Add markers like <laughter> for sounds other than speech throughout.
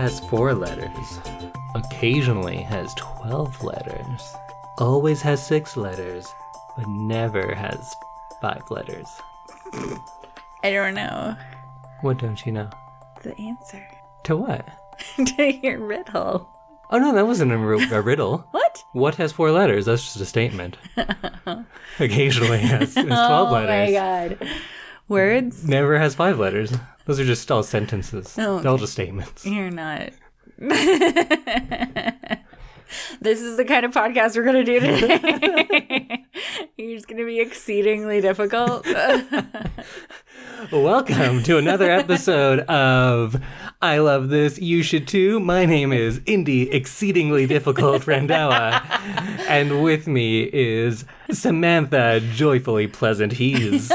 has four letters, occasionally has 12 letters, always has six letters, but never has five letters. I don't know What don't you know? the answer <laughs> To what? to your riddle. Oh no, that wasn't a, riddle. <laughs> What? What has four letters? That's just a statement. <laughs> occasionally has, has 12 oh letters. my god. Words? Never has five letters. Those are just all sentences. Oh, They're all just statements. You're not. <laughs> this is the kind of podcast we're going to do today. <laughs> You're just going to be exceedingly difficult. <laughs> Welcome to another episode of I Love This, You Should Too. My name is Indy Exceedingly Difficult Randhawa, and with me is Samantha Joyfully Pleasant He's.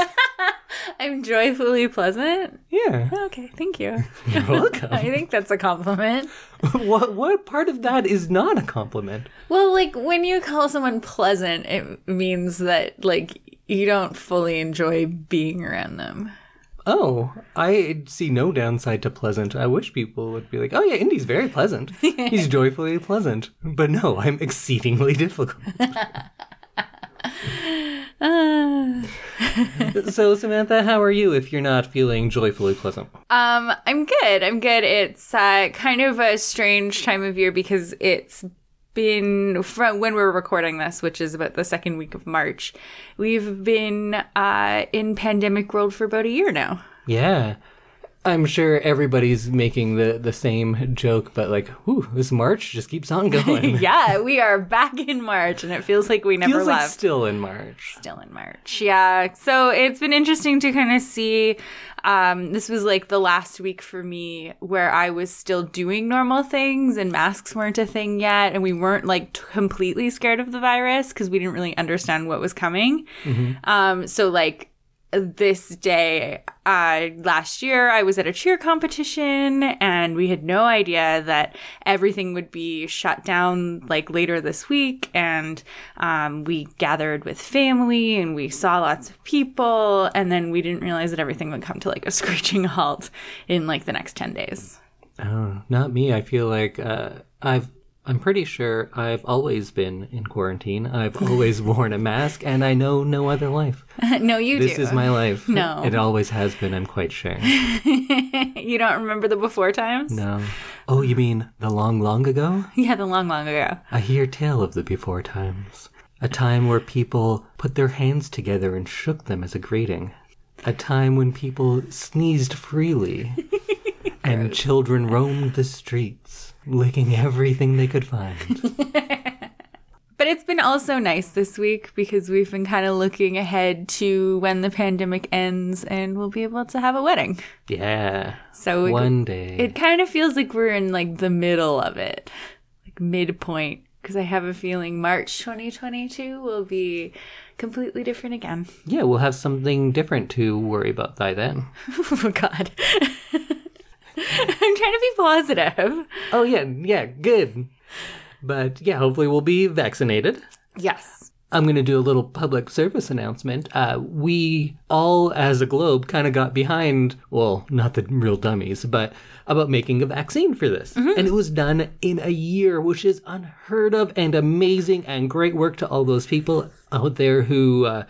<laughs> I'm joyfully pleasant. Yeah, oh, Okay, thank you. <laughs> you're welcome. <laughs> I think that's a compliment. what, what part of that is not a compliment? Well, like when you call someone pleasant, it means that like you don't fully enjoy being around them. Oh, I see no downside to pleasant. I wish people would be like, oh yeah, Indy's very pleasant. He's joyfully pleasant. But no, I'm exceedingly difficult. Uh, <laughs> so, Samantha, how are you if you're not feeling joyfully pleasant? Um, I'm good. I'm good. It's uh, kind of a strange time of year because it's been from when we're recording this, which is about the second week of March. We've been uh, in pandemic world for about a year now. Yeah. I'm sure everybody's making the, the same joke, but like, whew, this March just keeps on <laughs> going. yeah, we are back in March, and it feels like we never Feels like left. still in March. still in March. Yeah. So it's been interesting to kind of see. Um, this was like the last week for me where I was still doing normal things and masks weren't a thing yet. And we weren't like t- completely scared of the virus because we didn't really understand what was coming. Um, so, like, this day uh, last year, I was at a cheer competition and we had no idea that everything would be shut down like later this week. And um, we gathered with family and we saw lots of people. And then we didn't realize that everything would come to like a <laughs> screeching halt in like the next 10 days. Oh, not me. I feel like uh, I've. I'm pretty sure I've always been in quarantine. I've always worn a mask, and I know no other life. <laughs> no, you This do. is my life. <laughs> No. It always has been, I'm quite sure. <laughs> you don't remember the before times? No. Oh, you mean the long, long ago? Yeah, the long, long ago. I hear tell of the before times. A time where people put their hands together and shook them as a greeting. A time when people sneezed freely. and children roamed the streets, licking everything they could find. <laughs> But it's been also nice this week because we've been kind of looking ahead to when the pandemic ends and we'll be able to have a wedding. Yeah. So it, One day. it kind of feels like we're in like the middle of it, like midpoint. Because I have a feeling March 2022 will be completely different again. yeah, we'll have something different to worry about by then. <laughs> oh, God. <laughs> <laughs> I'm trying to be positive. Oh, yeah, yeah, good. But yeah, hopefully we'll be vaccinated. Yes. I'm going to do a little public service announcement. Uh, we all, as a globe, kind of got behind, well, not the real dummies, but about making a vaccine for this. And it was done in a year, which is unheard of and amazing and great work to all those people out there who, uh,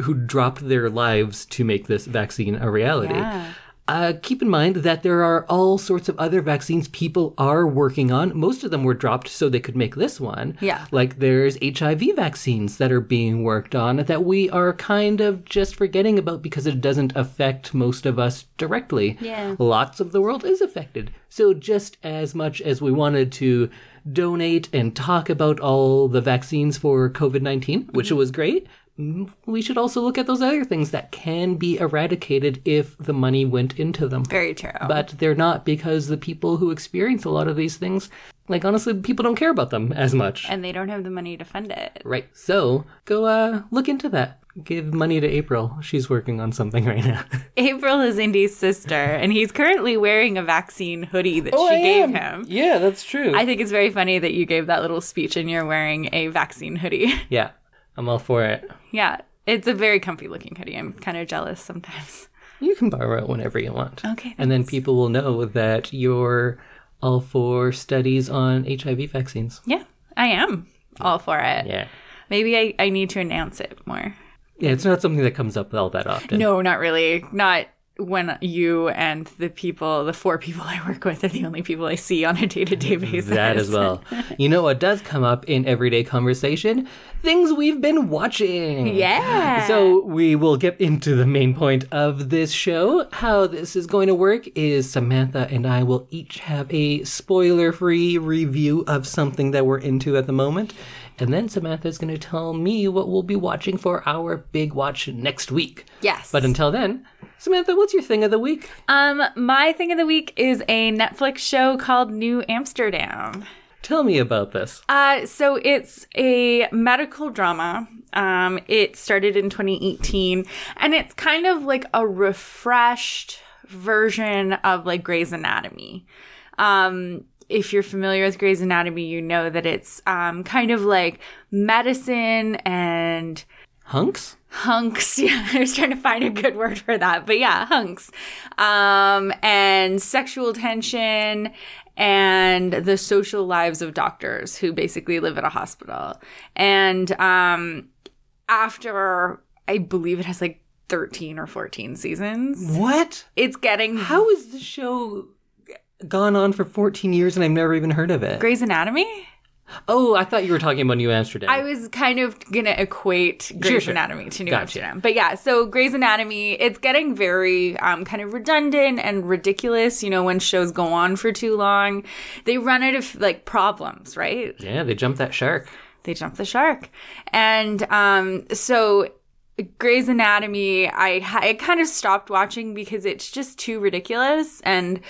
who dropped their lives to make this vaccine a reality. Yeah. Uh, keep in mind that there are all sorts of other vaccines people are working on. Most of them were dropped so they could make this one. Yeah. Like there's HIV vaccines that are being worked on that we are kind of just forgetting about because it doesn't affect most of us directly. Yeah. Lots of the world is affected. So just as much as we wanted to donate and talk about all the vaccines for COVID 19, which was great, we should also look at those other things that can be eradicated if the money went into them. Very true. But they're not because the people who experience a lot of these things, like honestly, people don't care about them as much. and they don't have the money to fund it. Right. So go uh, look into that. Give money to April. She's working on something right now. <laughs> April is Indy's sister, and he's currently wearing a vaccine hoodie that she gave him. Yeah, that's true. I think it's very funny that you gave that little speech and you're wearing a vaccine hoodie. <laughs> yeah, I'm all for it. yeah, it's a very comfy looking hoodie. I'm kind of jealous sometimes. <laughs> You can borrow it whenever you want. Okay. And then people will know that you're all for studies on HIV vaccines. Yeah, I am all for it. Yeah. Maybe I, I need to announce it more. Yeah, it's not something that comes up all that often. No, not really. Not when you and the people, the four people I work with, are the only people I see on a day to day basis. That as well. you know what does come up in everyday conversation? Things we've been watching. Yeah. So we will get into the main point of this show. How this is going to work is Samantha and I will each have a spoiler free review of something that we're into at the moment. And then Samantha's going to tell me what we'll be watching for our big watch next week. Yes. But until then, Samantha, what's your thing of the week? um, my thing of the week is a Netflix show called New Amsterdam. Tell me about this. Uh, so it's a medical drama. Um, it started in 2018, and it's kind of like a refreshed version of like Grey's Anatomy. Um, if you're familiar with Grey's Anatomy, you know that it's um, kind of like medicine and Hunks? Hunks. <laughs> Yeah, I was trying to find a good word for that, but yeah, hunks. Um, and sexual tension and the social lives of doctors who basically live at a hospital. And um, after, I believe it has like 13 or 14 seasons, What? it's getting How has the show gone on for 14 years and I've never even heard of it? Grey's Anatomy. Oh, I thought you were talking about New Amsterdam. I was kind of gonna equate Grey's sure. Anatomy to New Gotcha. Amsterdam, but yeah. So Grey's Anatomy, it's getting very um, kind of redundant and ridiculous. You know, when shows go on for too long, they run out of like problems, right? yeah, they jump that shark. They jump the shark, and um, so Grey's Anatomy, I I kind of stopped watching because it's just too ridiculous, and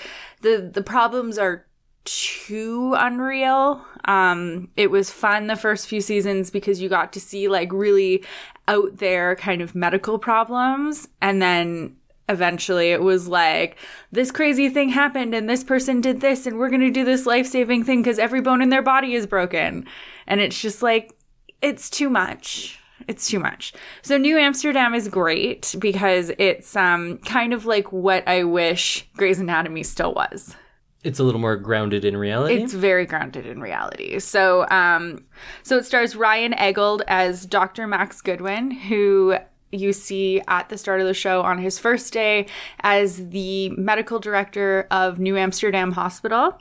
the the problems are too unreal. Um, it was fun the first few seasons because you got to see like really out there kind of medical problems, and then eventually it was like this crazy thing happened and this person did this and we're going to do this life-saving thing because every bone in their body is broken. And it's just like it's too much. It's too much. So new amsterdam is great because it's um kind of like what i wish grey's anatomy still was It's a little more grounded in reality. it's very grounded in reality. So, um, so it stars Ryan Eggold as Dr. Max Goodwin, who you see at the start of the show on his first day as the medical director of New Amsterdam Hospital.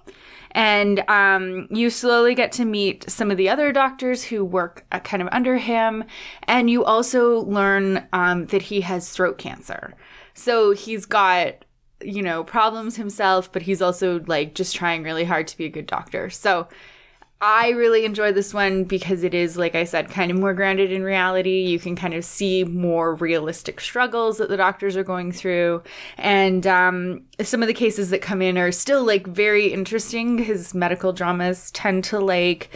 And um, you slowly get to meet some of the other doctors who work uh, kind of under him. And you also learn um, that he has throat cancer. So he's got you know, problems himself, but he's also like just trying really hard to be a good doctor. So I really enjoy this one because it is, like I said, kind of more grounded in reality. You can kind of see more realistic struggles that the doctors are going through. And um, some of the cases that come in are still like very interesting because medical dramas tend to like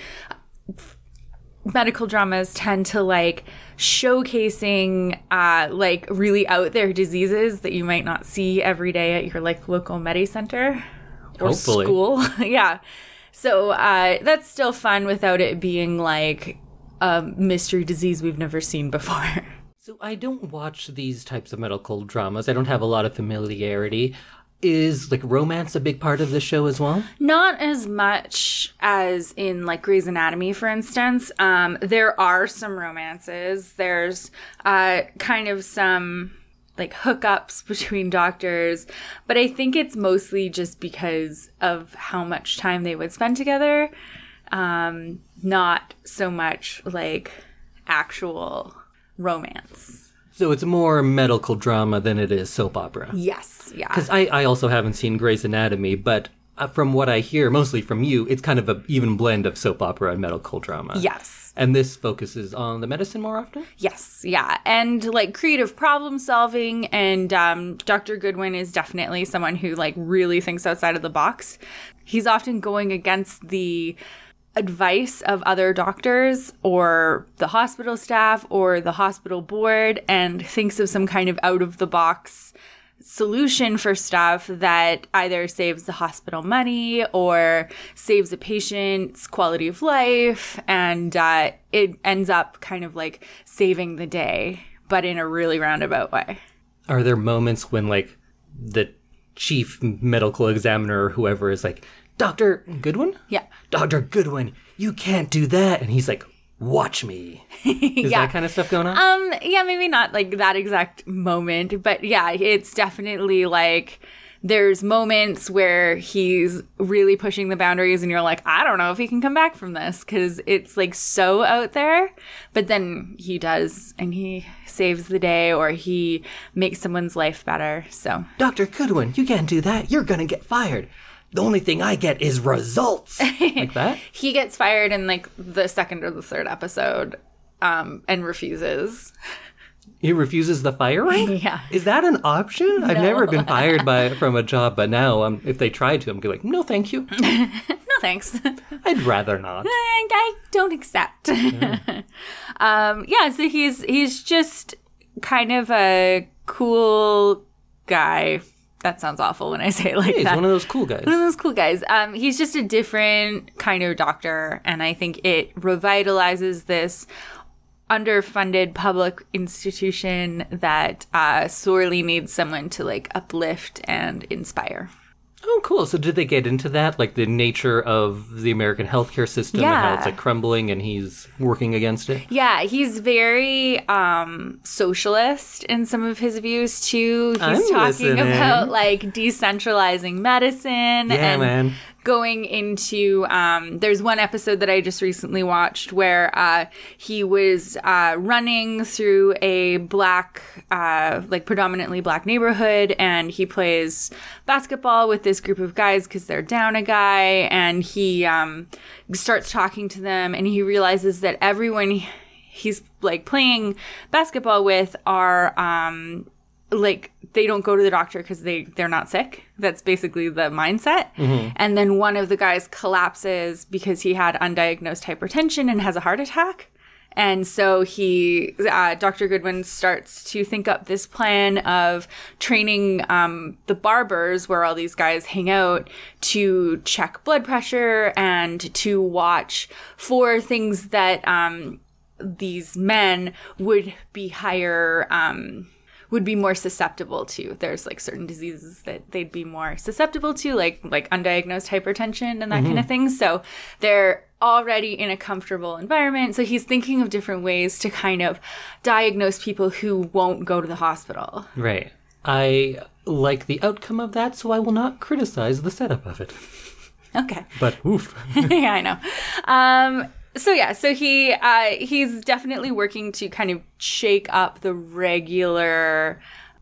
medical dramas tend to like showcasing uh like really out there diseases that you might not see every day at your like local medi center or Hopefully. school <laughs> yeah so uh that's still fun without it being like a mystery disease we've never seen before <laughs> so I don't watch these types of medical dramas. I don't have a lot of familiarity. Is like romance a big part of the show as well? Not as much as in like Grey's Anatomy, for instance. Um, there are some romances. There's uh, kind of some like hookups <laughs> between doctors, but I think it's mostly just because of how much time they would spend together. Um, not so much like actual romance. So it's more medical drama than it is soap opera. Yes, yeah. Because I, I also haven't seen Grey's Anatomy, but uh, from what I hear, mostly from you, it's kind of a even blend of soap opera and medical drama. Yes. And this focuses on the medicine more often? Yes, yeah. And like creative problem solving and um, Dr. Goodwin is definitely someone who like really thinks outside of the box. He's often going against the advice of other doctors or the hospital staff or the hospital board and thinks of some kind of out of the box solution for stuff that either saves the hospital money or saves a patient's quality of life and uh, it ends up kind of like saving the day but in a really roundabout way. Are there moments when, like, the chief medical examiner or whoever is like, Dr. Goodwin? Yeah. Dr. Goodwin, you can't do that. And he's like, watch me. <laughs> Is Yeah. that kind of stuff going on? Um, yeah, maybe not like that exact moment, but yeah, it's definitely like there's moments where he's really pushing the boundaries and you're like, I don't know if he can come back from this because it's like so out there. But then he does and he saves the day or he makes someone's life better. So Dr. Goodwin, you can't do that. You're going to get fired. The only thing I get is results. <laughs> like that? he gets fired in like the second or the third episode um, and refuses. He refuses the firing? <laughs> Yeah. Is that an option? I've never been fired by <laughs> from a job, but now um, if they tried to, I'm going like, no, thank you. No thanks. I'd rather not. I don't accept. um, yeah, so he's he's just kind of a cool guy. That sounds awful when I say it like He's that. one of those cool guys. One of those cool guys. Um, he's just a different kind of doctor, and I think it revitalizes this underfunded public institution that uh, sorely needs someone to like uplift and inspire. Oh, cool. So did they get into that, like the nature of the American healthcare system and how it's like crumbling and he's working against it? Yeah, he's very um socialist in some of his views too. He's I'm talking listening. about like decentralizing medicine Yeah, and man. Going into um there's one episode that I just recently watched where uh he was uh running through a black uh like predominantly black neighborhood and he plays basketball with this group of guys cuz they're down a guy and he um starts talking to them and he realizes that everyone he's like playing basketball with are um like they don't go to the doctor because they they're not sick. That's basically the mindset. And then one of the guys collapses because he had undiagnosed hypertension and has a heart attack. And so he uh, dr goodwin starts to think up this plan of training um, the barbers where all these guys hang out to check blood pressure and to watch for things that um, these men would be higher um would be more susceptible to there's like certain diseases that they'd be more susceptible to like like undiagnosed hypertension and that kind of thing so they're already in a comfortable environment so he's thinking of different ways to kind of diagnose people who won't go to the hospital Right. I like the outcome of that, so I will not criticize the setup of it. okay But oof. <laughs> yeah, I know. Um, so yeah, so he uh, he's definitely working to kind of shake up the regular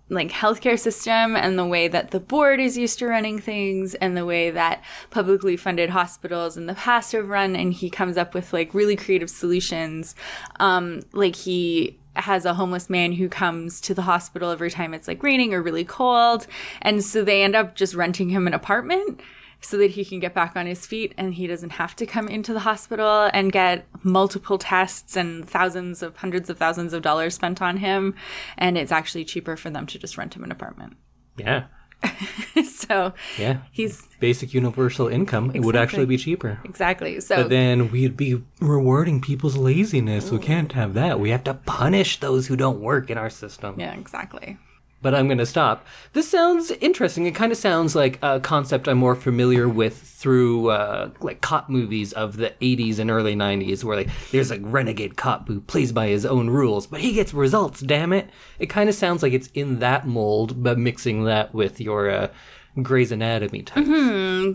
like healthcare system and the way that the board is used to running things and the way that publicly funded hospitals in the past have run. And he comes up with like really creative solutions. Um like he has a homeless man who comes to the hospital every time it's like raining or really cold. And so they end up just renting him an apartment so that he can get back on his feet and he doesn't have to come into the hospital and get multiple tests and thousands of hundreds of thousands of dollars spent on him and it's actually cheaper for them to just rent him an apartment Yeah. <laughs> so Yeah. he's Basic universal income. It would actually be cheaper. exactly so But then we'd be rewarding people's laziness. We can't have that. We have to punish those who don't work in our system. yeah exactly But I'm going to stop. This sounds interesting. It kind of sounds like a concept I'm more familiar with through uh, like cop movies of the 80s and early 90s, where like there's a renegade cop who plays by his own rules, but he gets results. Damn it! It kind of sounds like it's in that mold, but mixing that with your uh, Grey's Anatomy type.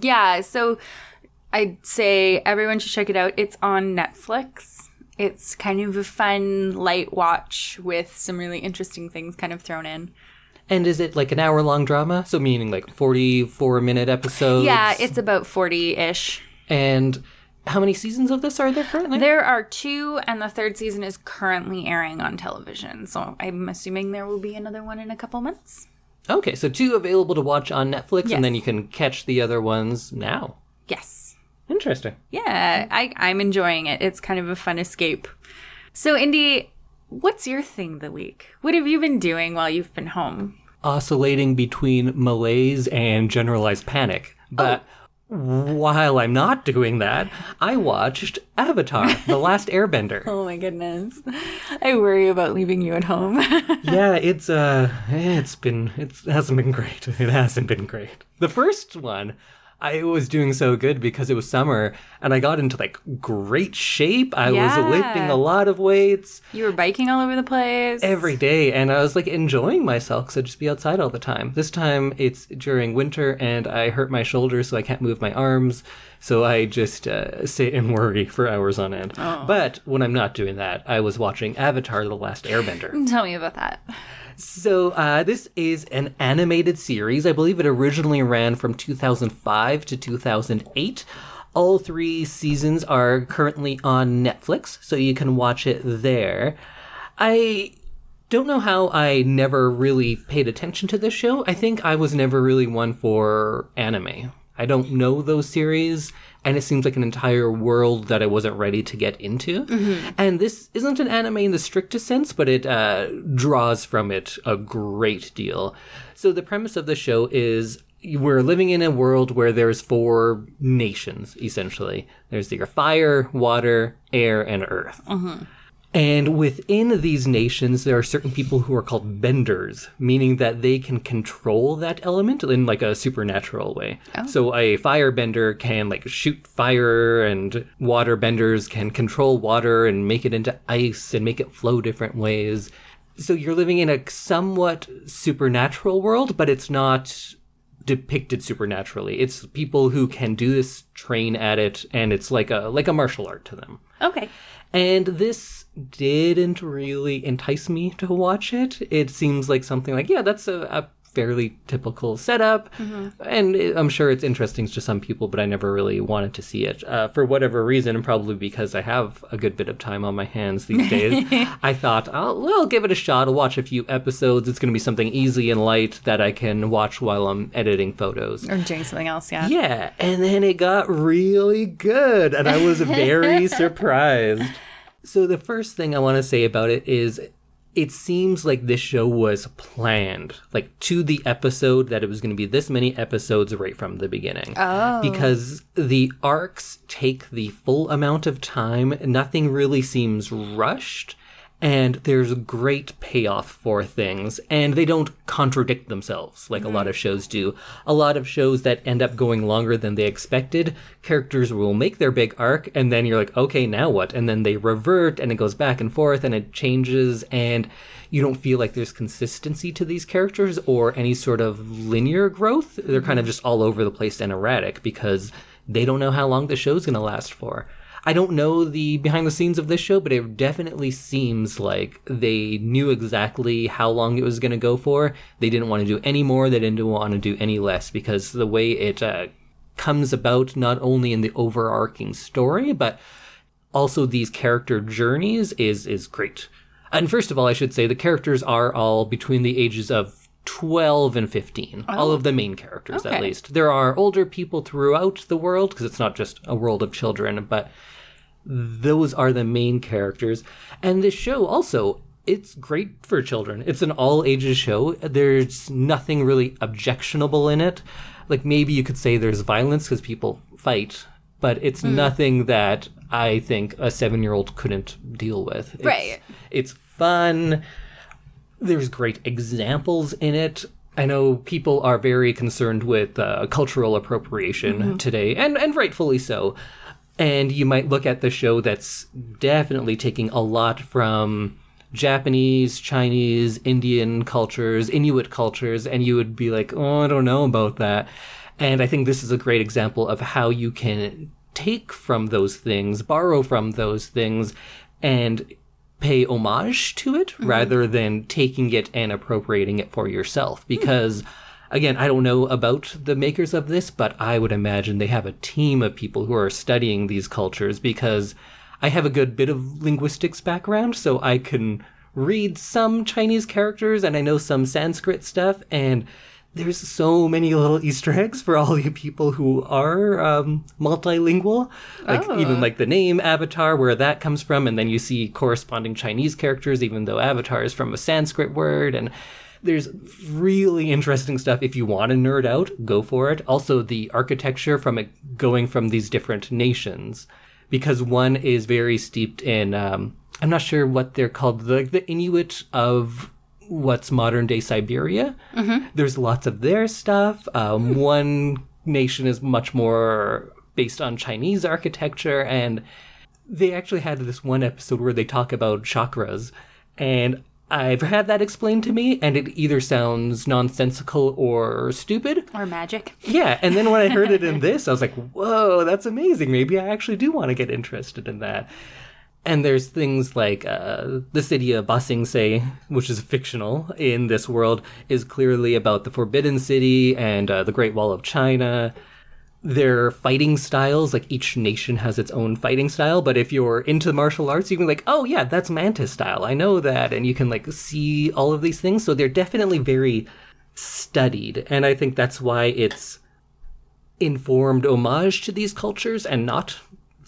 yeah so i'd say everyone should check it out it's on netflix it's kind of a fun light watch with some really interesting things kind of thrown in And is it like an hour long drama? So meaning like 44 minute episodes? yeah it's about 40-ish And how many seasons of this are there currently? There are two, and the third season is currently airing on television. So I'm assuming there will be another one in a couple months. Okay, so two available to watch on Netflix, Yes. and then you can catch the other ones now. Yes. Interesting. Yeah, I, I'm enjoying it. It's kind of a fun escape. So, Indy, what's your thing the week? What have you been doing while you've been home? Oscillating between malaise and generalized panic. But while I'm not doing that, I watched Avatar: The Last Airbender. <laughs> Oh my goodness. I worry about leaving you at home. <laughs> yeah, it's uh it's been it's, it hasn't been great. It hasn't been great. The first one I was doing so good because it was summer and I got into like great shape. I Yeah. was lifting a lot of weights You were biking all over the place. every day and I was like enjoying myself because I'd just be outside all the time. This time it's during winter and I hurt my shoulder so I can't move my arms. So I just uh, sit and worry for hours on end. But when I'm not doing that, I was watching Avatar The Last Airbender. <laughs> Tell me about that. So uh, this is an animated series. I believe it originally ran from 2005 to 2008. All three seasons are currently on Netflix, so you can watch it there. I don't know how I never really paid attention to this show. I think I was never really one for anime. I don't know those series, and it seems like an entire world that I wasn't ready to get into. And this isn't an anime in the strictest sense, but it uh, draws from it a great deal. So the premise of the show is we're living in a world where there's four nations essentially. There's your fire, water, air, and earth. And within these nations, there are certain people who are called benders, meaning that they can control that element in like a supernatural way. Oh. So a firebender can like shoot fire, and water benders can control water and make it into ice and make it flow different ways. So you're living in a somewhat supernatural world, but it's not depicted supernaturally. It's people who can do this, train at it, and it's like a like a martial art to them. Okay. And this didn't really entice me to watch it. It seems like something like, yeah, that's a, a fairly typical setup. And it, I'm sure it's interesting to some people, but I never really wanted to see it. Uh, for whatever reason, and probably because I have a good bit of time on my hands these days, <laughs> I thought, I'll, well, give it a shot. I'll watch a few episodes. It's going to be something easy and light that I can watch while I'm editing photos. Or doing something else, yeah. Yeah, and then it got really good, and I was very <laughs> surprised. So, the first thing I want to say about it is it seems like this show was planned, like to the episode, that it was going to be this many episodes right from the beginning. Oh. Because the arcs take the full amount of time, nothing really seems rushed. And there's great payoff for things, and they don't contradict themselves like a lot mm-hmm. of shows do. A lot of shows that end up going longer than they expected, characters will make their big arc, and then you're like, okay, now what? And then they revert, and it goes back and forth, and it changes, and you don't feel like there's consistency to these characters or any sort of linear growth. They're kind of mm-hmm. just all over the place and erratic because they don't know how long the show's going to last for. I don't know the behind the scenes of this show, but it definitely seems like they knew exactly how long it was going to go for. They didn't want to do any more, they didn't want to do any less because the way it uh, comes about, not only in the overarching story, but also these character journeys, is is great. And first of all, I should say the characters are all between the ages of 12 and 15. All of the main characters, at least. There are older people throughout the world, because it's not just a world of children, but those are the main characters. And this show also, it's great for children. It's an all ages show. There's nothing really objectionable in it. Like maybe you could say there's violence because people fight, but it's hmm. nothing that I think a seven year old couldn't deal with. It's, Right. It's fun. There's great examples in it. I know people are very concerned with uh, cultural appropriation today, and, and rightfully so. And you might look at the show that's definitely taking a lot from Japanese, Chinese, Indian cultures, Inuit cultures, and you would be like, oh, I don't know about that. And I think this is a great example of how you can take from those things, borrow from those things, and pay homage to it mm-hmm. rather than taking it and appropriating it for yourself. Mm-hmm. Because, again, I don't know about the makers of this, but I would imagine they have a team of people who are studying these cultures because I have a good bit of linguistics background, so I can read some Chinese characters and I know some Sanskrit stuff, and there's so many little Easter eggs for all you people who are um, multilingual. Like even like the name Avatar, where that comes from, and then you see corresponding Chinese characters, even though Avatar is from a Sanskrit word, and there's really interesting stuff. If you want to nerd out, go for it. Also, the architecture from it going from these different nations, because one is very steeped in. Um, I'm not sure what they're called, the the Inuit of what's modern day Siberia. There's lots of their stuff. Um, One nation is much more based on Chinese architecture and they actually had this one episode where they talk about chakras and I've had that explained to me and it either sounds nonsensical or stupid. Or magic. Yeah, and then when I heard it in <laughs> this, I was like, "Whoa, that's amazing. Maybe I actually do want to get interested in that." And there's things like uh, the city of Ba Sing Se, which is fictional in this world, is clearly about the Forbidden City and uh, the Great Wall of China. Their fighting styles, like each nation has its own fighting style, but if you're into martial arts, you can be like, oh yeah, that's Mantis style. I know that. And you can like see all of these things. So they're definitely very studied. And I think that's why it's informed homage to these cultures and not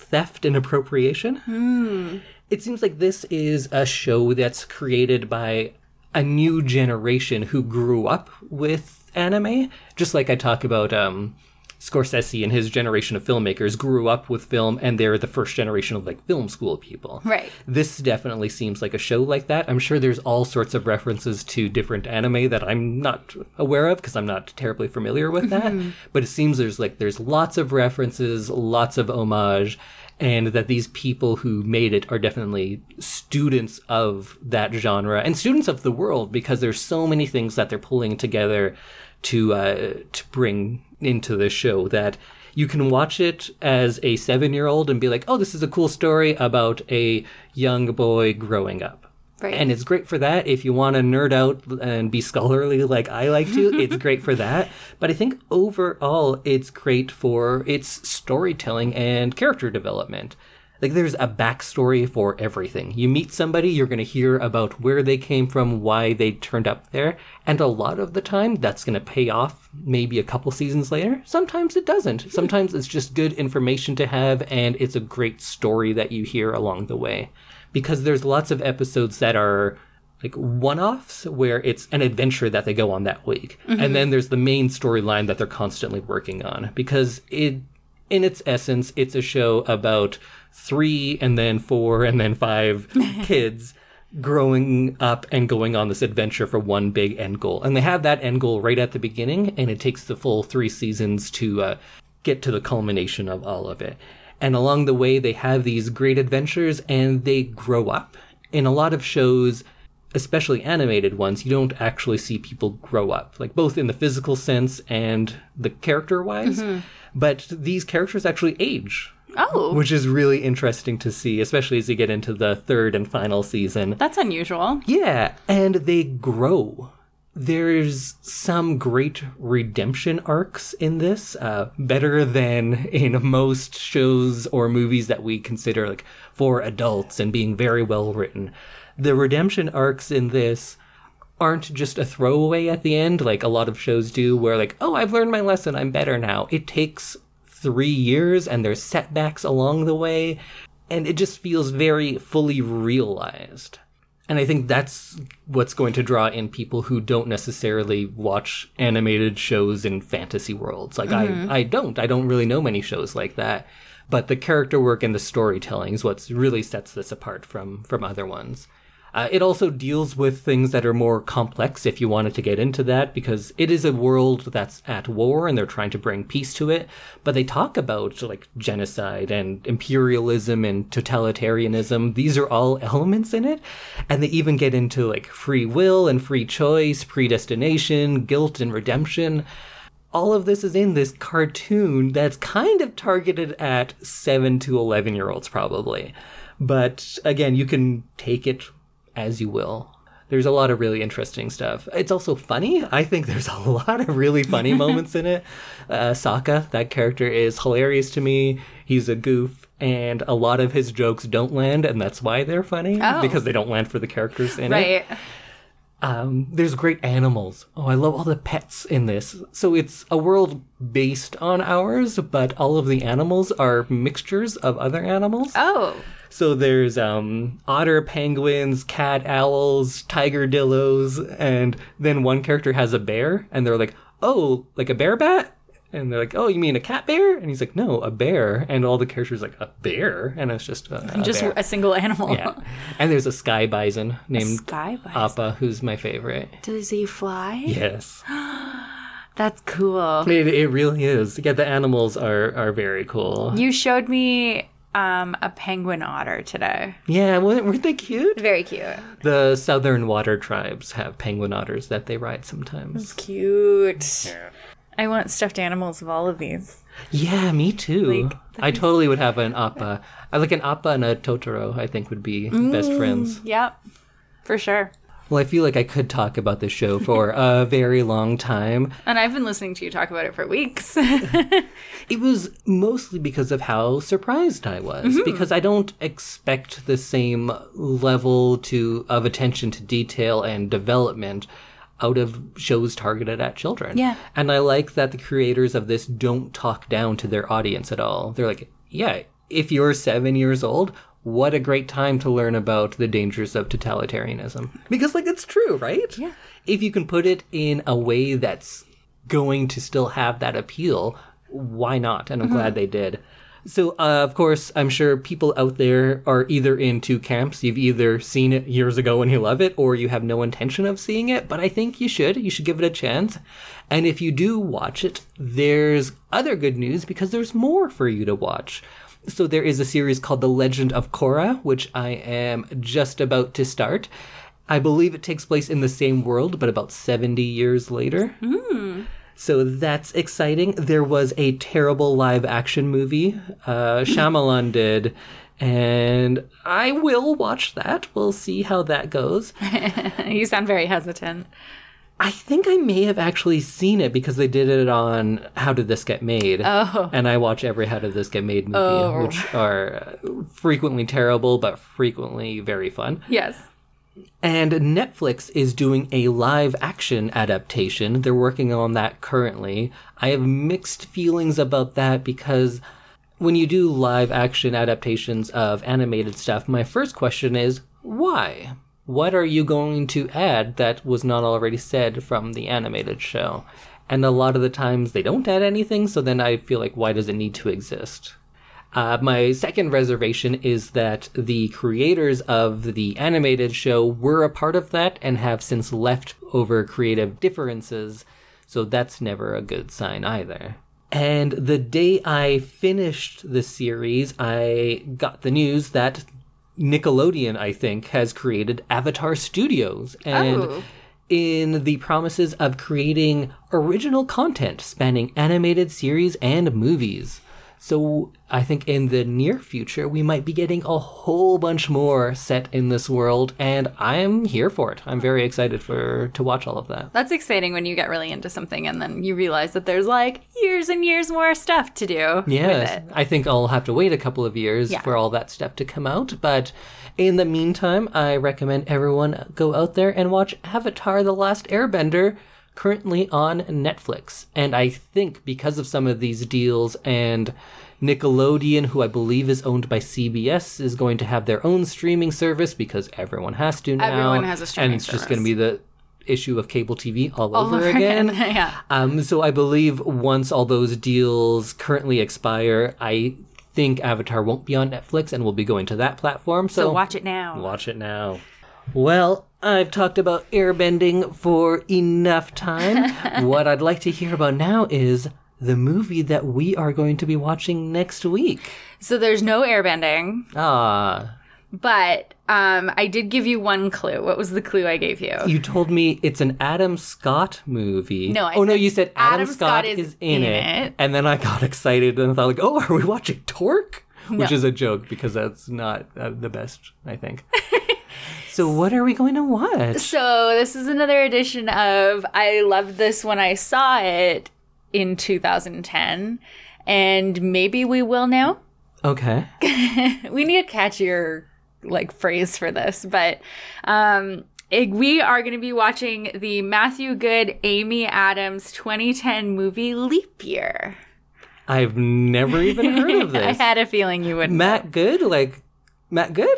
theft and appropriation. It seems like this is a show that's created by a new generation who grew up with anime. Just like I talk about um, Scorsese and his generation of filmmakers grew up with film and they're the first generation of like film school people. Right. This definitely seems like a show like that. I'm sure there's all sorts of references to different anime that I'm not aware of because I'm not terribly familiar with that. But it seems there's like there's lots of references, lots of homage, and that these people who made it are definitely students of that genre and students of the world because there's so many things that they're pulling together to uh, to bring into the show that you can watch it as a seven year old and be like, oh, this is a cool story about a young boy growing up. Right. And it's great for that. If you want to nerd out and be scholarly like I like to, it's <laughs> great for that. But I think overall, it's great for its storytelling and character development. Like there's a backstory for everything. You meet somebody, you're going to hear about where they came from, why they turned up there, and a lot of the time that's going to pay off maybe a couple seasons later. Sometimes it doesn't. Sometimes it's just good information to have and it's a great story that you hear along the way. Because there's lots of episodes that are like one-offs where it's an adventure that they go on that week. And then there's the main storyline that they're constantly working on because it in its essence it's a show about 3 and then 4 and then 5 <laughs> kids growing up and going on this adventure for one big end goal. And they have that end goal right at the beginning and it takes the full 3 seasons to uh, get to the culmination of all of it. And along the way, they have these great adventures and they grow up. In a lot of shows, especially animated ones, you don't actually see people grow up, like both in the physical sense and the character wise. Mm-hmm. But these characters actually age, Oh, which is really interesting to see, especially as you get into the third and final season. that's unusual. Yeah, and they grow. There's some great redemption arcs in this, uh, better than in most shows or movies that we consider like for adults and being very well written. The redemption arcs in this aren't just a throwaway at the end like a lot of shows do where like oh i've learned my lesson i'm better now it takes three years and there's setbacks along the way and it just feels very fully realized and I think that's what's going to draw in people who don't necessarily watch animated shows in fantasy worlds. Like I, mm-hmm. I don't. I don't really know many shows like that. But the character work and the storytelling is what really sets this apart from from other ones. Uh, it also deals with things that are more complex if you wanted to get into that, because it is a world that's at war and they're trying to bring peace to it. But they talk about like genocide and imperialism and totalitarianism. These are all elements in it. And they even get into like free will and free choice, predestination, guilt and redemption all of this is in this cartoon that's kind of targeted at 7 to 11 year olds probably but again you can take it as you will there's a lot of really interesting stuff it's also funny i think there's a <laughs> lot of really funny <laughs> moments in it uh, sokka that character is hilarious to me he's a goof and a lot of his jokes don't land and that's why they're funny Oh. because they don't land for the characters in it Right. um, there's great animals. Oh, I love all the pets in this. So it's a world based on ours, but all of the animals are mixtures of other animals. Oh, So there's um, otter, penguins, cat, owls, tiger dillos, and then one character has a bear, and they're like, "Oh, like a bear bat." And they're like, "Oh, you mean a cat bear?" And he's like, "No, a bear." And all the characters are like, "A bear?" And it's just a, a just bear. a single animal. yeah. And there's a sky bison named Sky bison. Appa, who's my favorite. Does he fly? Yes. <gasps> That's cool. It, it really is. Yeah, the animals are are very cool. You showed me um, a penguin otter today. Yeah, weren't weren't they cute? Very cute. The southern water tribes have penguin otters that they ride sometimes. That's Cute. I want stuffed animals of all of these. Yeah, me too. Like, I totally would have an appa. I like an appa and a totoro. I think would be best friends. Yep. For sure. Well, I feel like I could talk about this show for a <laughs> very long time. And I've been listening to you talk about it for weeks. <laughs> It was mostly because of how surprised I was mm-hmm. because I don't expect the same level to of attention to detail and development out of shows targeted at children. Yeah. And I like that the creators of this don't talk down to their audience at all. They're like, yeah, if you're 7 years old, what a great time to learn about the dangers of totalitarianism. Because like it's true, right? Yeah. If you can put it in a way that's going to still have that appeal, why not? And I'm glad they did. So, uh, of course, I'm sure people out there are either in two camps. You've either seen it years ago and you love it, or you have no intention of seeing it. But I think you should. You should give it a chance. And if you do watch it, there's other good news because there's more for you to watch. So, there is a series called The Legend of Korra, which I am just about to start. I believe it takes place in the same world, but about 70 years later. So that's exciting. There was a terrible live action movie uh, <laughs> Shyamalan did, and I will watch that. We'll see how that goes. <laughs> you sound very hesitant. I think I may have actually seen it because they did it on How Did This Get Made? Oh. And I watch every How Did This Get Made movie, Oh. which are uh, frequently terrible but frequently very fun. Yes. And Netflix is doing a live action adaptation. They're working on that currently. I have mixed feelings about that because when you do live action adaptations of animated stuff, my first question is why? What are you going to add that was not already said from the animated show? And a lot of the times they don't add anything, so then I feel like why does it need to exist? Uh, my second reservation is that the creators of the animated show were a part of that and have since left over creative differences, so that's never a good sign either. And the day I finished the series, I got the news that Nickelodeon, I think, has created Avatar Studios. And Oh. in the promises of creating original content spanning animated series and movies. So I think in the near future, we might be getting a whole bunch more set in this world, and I'm here for it. I'm very excited for to watch all of that. That's exciting when you get really into something and then you realize that there's like years and years more stuff to do it. I think I'll have to wait a couple of years Yeah. for all that stuff to come out, but in the meantime, I recommend everyone go out there and watch Avatar: The Last Airbender currently on Netflix. And I think because of some of these deals and Nickelodeon, who I believe is owned by CBS, is going to have their own streaming service because everyone has to now. Everyone has a streaming And it's just going to be the issue of cable TV all, All over, over again. again, <laughs> yeah. Um, so I believe once all those deals currently expire, I think Avatar won't be on Netflix and will be going to that platform. So, So watch it now. Watch it now. Well, I've talked about airbending for enough time. <laughs> what I'd like to hear about now is the movie that we are going to be watching next week. So there's no airbending, Ah, but um, I did give you one clue. What was the clue I gave you? you told me it's an Adam Scott movie. No, I oh no, you said Adam, Adam Scott, Scott is is in, in it. it. and then I got <laughs> excited and thought like, oh, are we watching Torque? Which No. is a joke because that's not uh, the best, I think. <laughs> so what are we going to watch? So this is another edition of I loved this when I saw it in 2010, and maybe we will now. Okay. <laughs> we need a catchier like phrase for this, but um, it- we are going to be watching the Matthew Goode, Amy Adams 2010 movie Leap Year. I've never even heard of <laughs> this. I had a feeling you would. Matt Good, like Matt Good,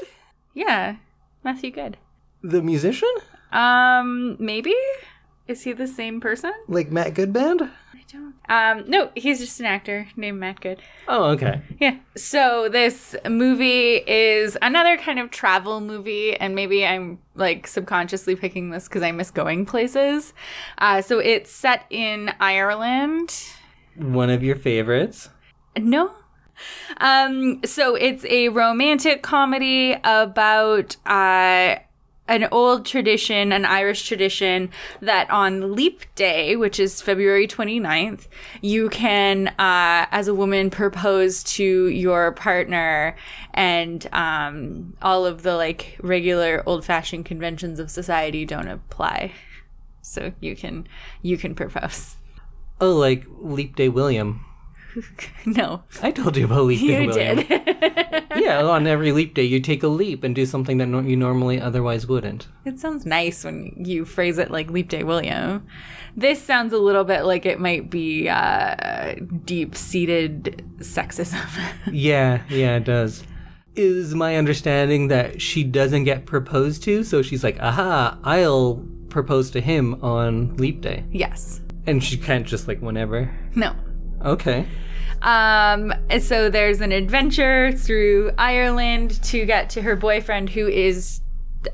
Yeah, Matthew Good. the musician. Um, maybe. Is he the same person? Like Matt Goodband? I don't. Um, no, he's just an actor named Matt Goode. Oh, okay. Yeah. So this movie is another kind of travel movie, and maybe I'm like subconsciously picking this because I miss going places. Uh, so it's set in Ireland. One of your favorites. No. Um, so it's a romantic comedy about uh, an old tradition, an Irish tradition, that on Leap Day, which is February 29th, you can, uh, as a woman, propose to your partner, and um, all of the like regular old fashioned conventions of society don't apply. So you can you can propose. Oh, like Leap Day William. <laughs> no, I told you about Leap Day you William. did. Yeah, on every leap day, you take a leap and do something that no- you normally otherwise wouldn't. It sounds nice when you phrase it like Leap Day William. This sounds a little bit like it might be uh, deep seated sexism. <laughs> Yeah, yeah, it does. Is my understanding that she doesn't get proposed to, so she's like, aha, I'll propose to him on leap day. yes. And she can't just like whenever. No. Okay. Um, and so there's an adventure through Ireland to get to her boyfriend, who is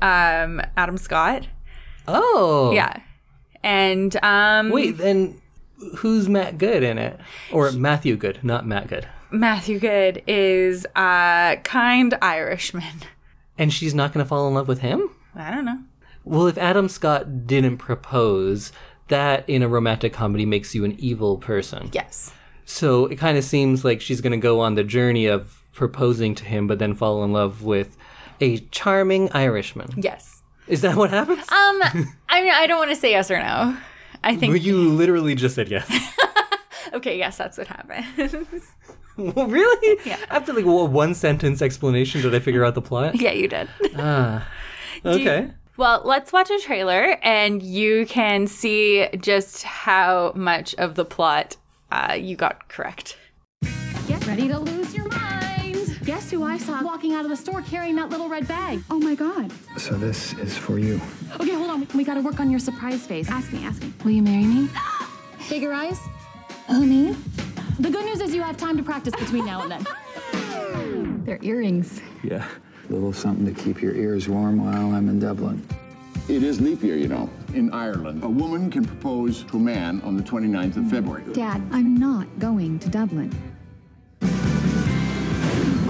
um, Adam Scott. Oh. Yeah. And um, Wait, then who's Matt Goode in it? Or Matthew Goode, not Matt Goode. Matthew Goode is a kind Irishman. And she's not going to fall in love with him? I don't know. Well, if Adam Scott didn't propose, that in a romantic comedy makes you an evil person. Yes. So it kind of seems like she's going to go on the journey of proposing to him, but then fall in love with a charming Irishman. Yes. Is that what happens? Um, <laughs> I mean, I don't want to say yes or no. I think. You <laughs> literally just said yes. Okay, yes, that's what happens. <laughs> well, really? Yeah. After like wha- one sentence explanation, did I figure out the plot? yeah, you did. Ah, Okay. Well, let's watch a trailer and you can see just how much of the plot uh, you got correct. Get ready to lose your mind. Guess who I saw walking out of the store carrying that little red bag? Oh my god. So this is for you. Okay, hold on. We gotta work on your surprise face. Ask me, ask me. Will you marry me? <gasps> Bigger eyes? Oh, me? The good news is you have time to practice between now and then. They're earrings. Yeah. A little something to keep your ears warm while I'm in Dublin. It is leap year, you know, in Ireland. A woman can propose to a man on the 29th of February. Dad, I'm not going to Dublin.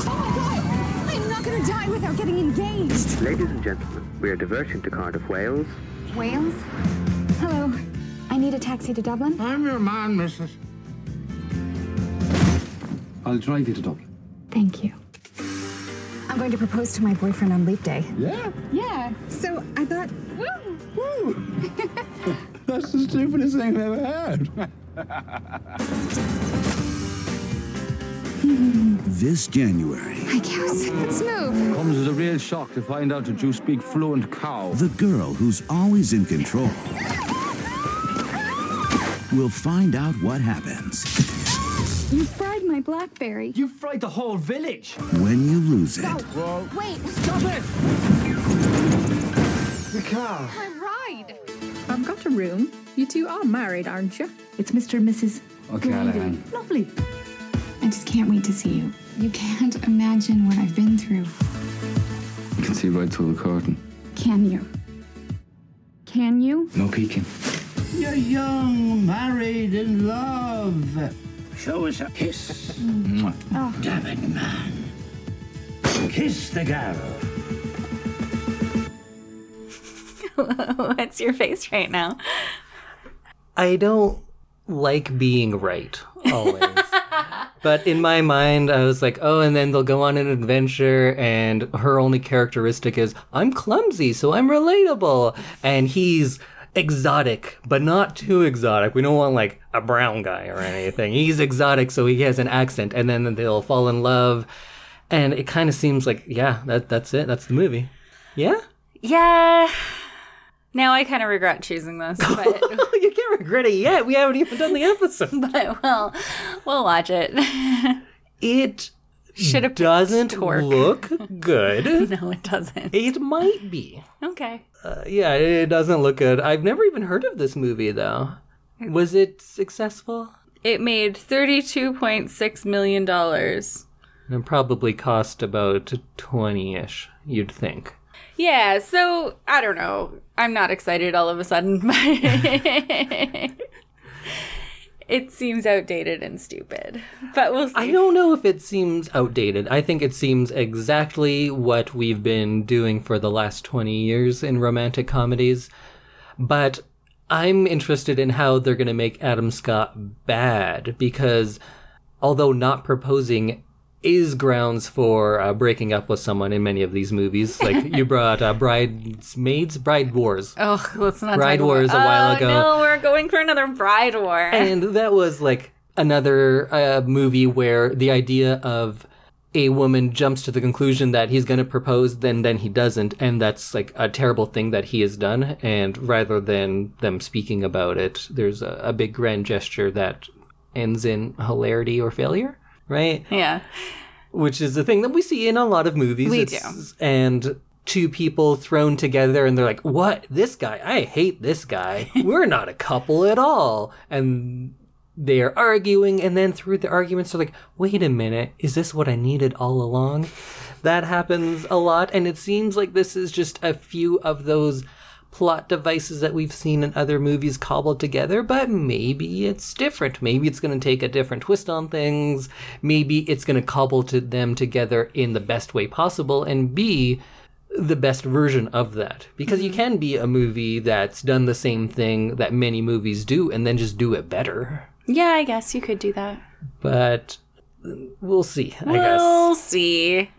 Oh, no! I'm not gonna die without getting engaged. Ladies and gentlemen, we are diverting to Cardiff, Wales. Wales? Hello. I need a taxi to Dublin. I'm your man, missus. I'll drive you to Dublin. Thank you. I'm going to propose to my boyfriend on leap day. Yeah? Yeah. So I thought, <laughs> That's the stupidest thing I've ever heard. <laughs> This January, I guess. Let's move. Comes as a real shock to find out that you speak fluent cow. the girl who's always in control will find out what happens You fried my blackberry. You fried the whole village. when you lose it. Wait, Stop it! The car. my ride. I've got a room. You two are married, aren't you? It's Mr. and Mrs. Okay, Lovely. I just can't wait to see you. You can't imagine what I've been through. You can see right through the curtain. Can you? Can you? No peeking. You're young, married, in love. Show us a kiss. oh. Damn it, man. Kiss the girl. <laughs> What's your face right now? I don't like being right always. <laughs> but in my mind, I was like, oh, and then they'll go on an adventure, and her only characteristic is, I'm clumsy, so I'm relatable. And he's exotic, but not too exotic. We don't want like a brown guy or anything. He's exotic, so he has an accent, and then they'll fall in love. And it kind of seems like, yeah, that that's it. That's the movie. Yeah? Yeah. Now I kind of regret choosing this, <laughs> but, <laughs> you can't regret it yet. We haven't even done the episode. <laughs> but well, we'll watch it. it Should have doesn't look good. No, it doesn't. it might be. Okay. Uh, yeah, it doesn't look good. I've never even heard of this movie though. Was it successful? It made $32.6 million. And it probably cost about 20-ish, you'd think. Yeah, so I don't know. I'm not excited all of a sudden. <laughs> <laughs> <laughs> it seems outdated and stupid. But we'll see. I don't know if it seems outdated. I think it seems exactly what we've been doing for the last 20 years in romantic comedies. But I'm interested in how they're going to make Adam Scott bad because although not proposing is grounds for uh, breaking up with someone in many of these movies. <laughs> Like you brought uh, Bridesmaids, Bride Wars. Oh, let's not Bride Wars about- a while Oh, ago. No, we're going for another Bride War. And that was like another uh, movie where the idea of a woman jumps to the conclusion that he's going to propose, then then he doesn't, and that's like a terrible thing that he has done. And rather than them speaking about it, there's a, a big grand gesture that ends in hilarity or failure, right? yeah. Which is the thing that we see in a lot of movies. We It's- And two people thrown together and they're like, what? This guy? I hate this guy. <laughs> We're not a couple at all. And they're arguing. And then through the arguments, they're like, wait a minute. Is this what I needed all along? That happens a lot. And it seems like this is just a few of those plot devices that we've seen in other movies cobbled together, but maybe it's different. Maybe it's going to take a different twist on things. Maybe it's going to cobble to them together in the best way possible and be the best version of that. Because you mm-hmm. can be a movie that's done the same thing that many movies do and then just do it better. Yeah, I guess you could do that. But we'll see, I guess. We'll see.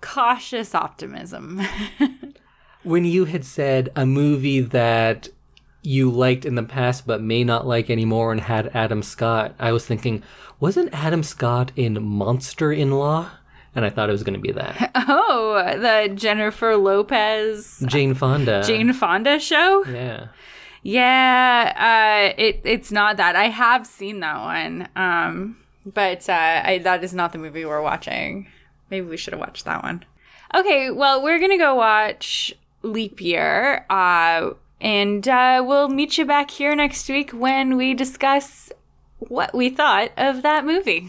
Cautious optimism. <laughs> when you had said a movie that you liked in the past but may not like anymore and had Adam Scott, I was thinking, wasn't Adam Scott in Monster in Law? And I thought it was going to be that. <laughs> oh, the Jennifer Lopez Jane Fonda. Jane Fonda show? Yeah. Yeah, uh, it it's not that. I have seen that one, um, but uh, I, that is not the movie we're watching. Maybe we should have watched that one. Okay, well, we're gonna go watch Leap Year, uh, and uh, we'll meet you back here next week when we discuss what we thought of that movie.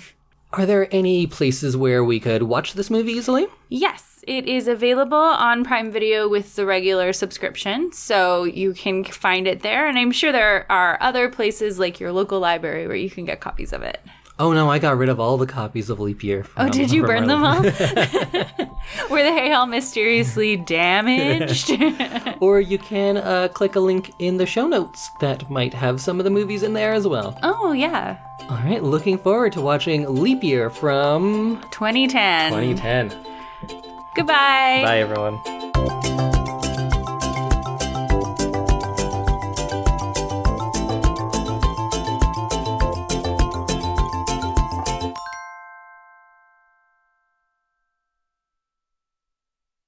Are there any places where we could watch this movie easily? Yes, it is available on Prime Video with the regular subscription, so you can find it there. And I'm sure there are other places like your local library where you can get copies of it. Oh no, I got rid of all the copies of Leap Year. Oh, did you burn them all? <laughs> <laughs> Were they all mysteriously damaged? <laughs> or you can uh, click a link in the show notes that might have some of the movies in there as well. oh, yeah. All right, looking forward to watching Leap Year from 2010. 2010. Goodbye. Bye, everyone.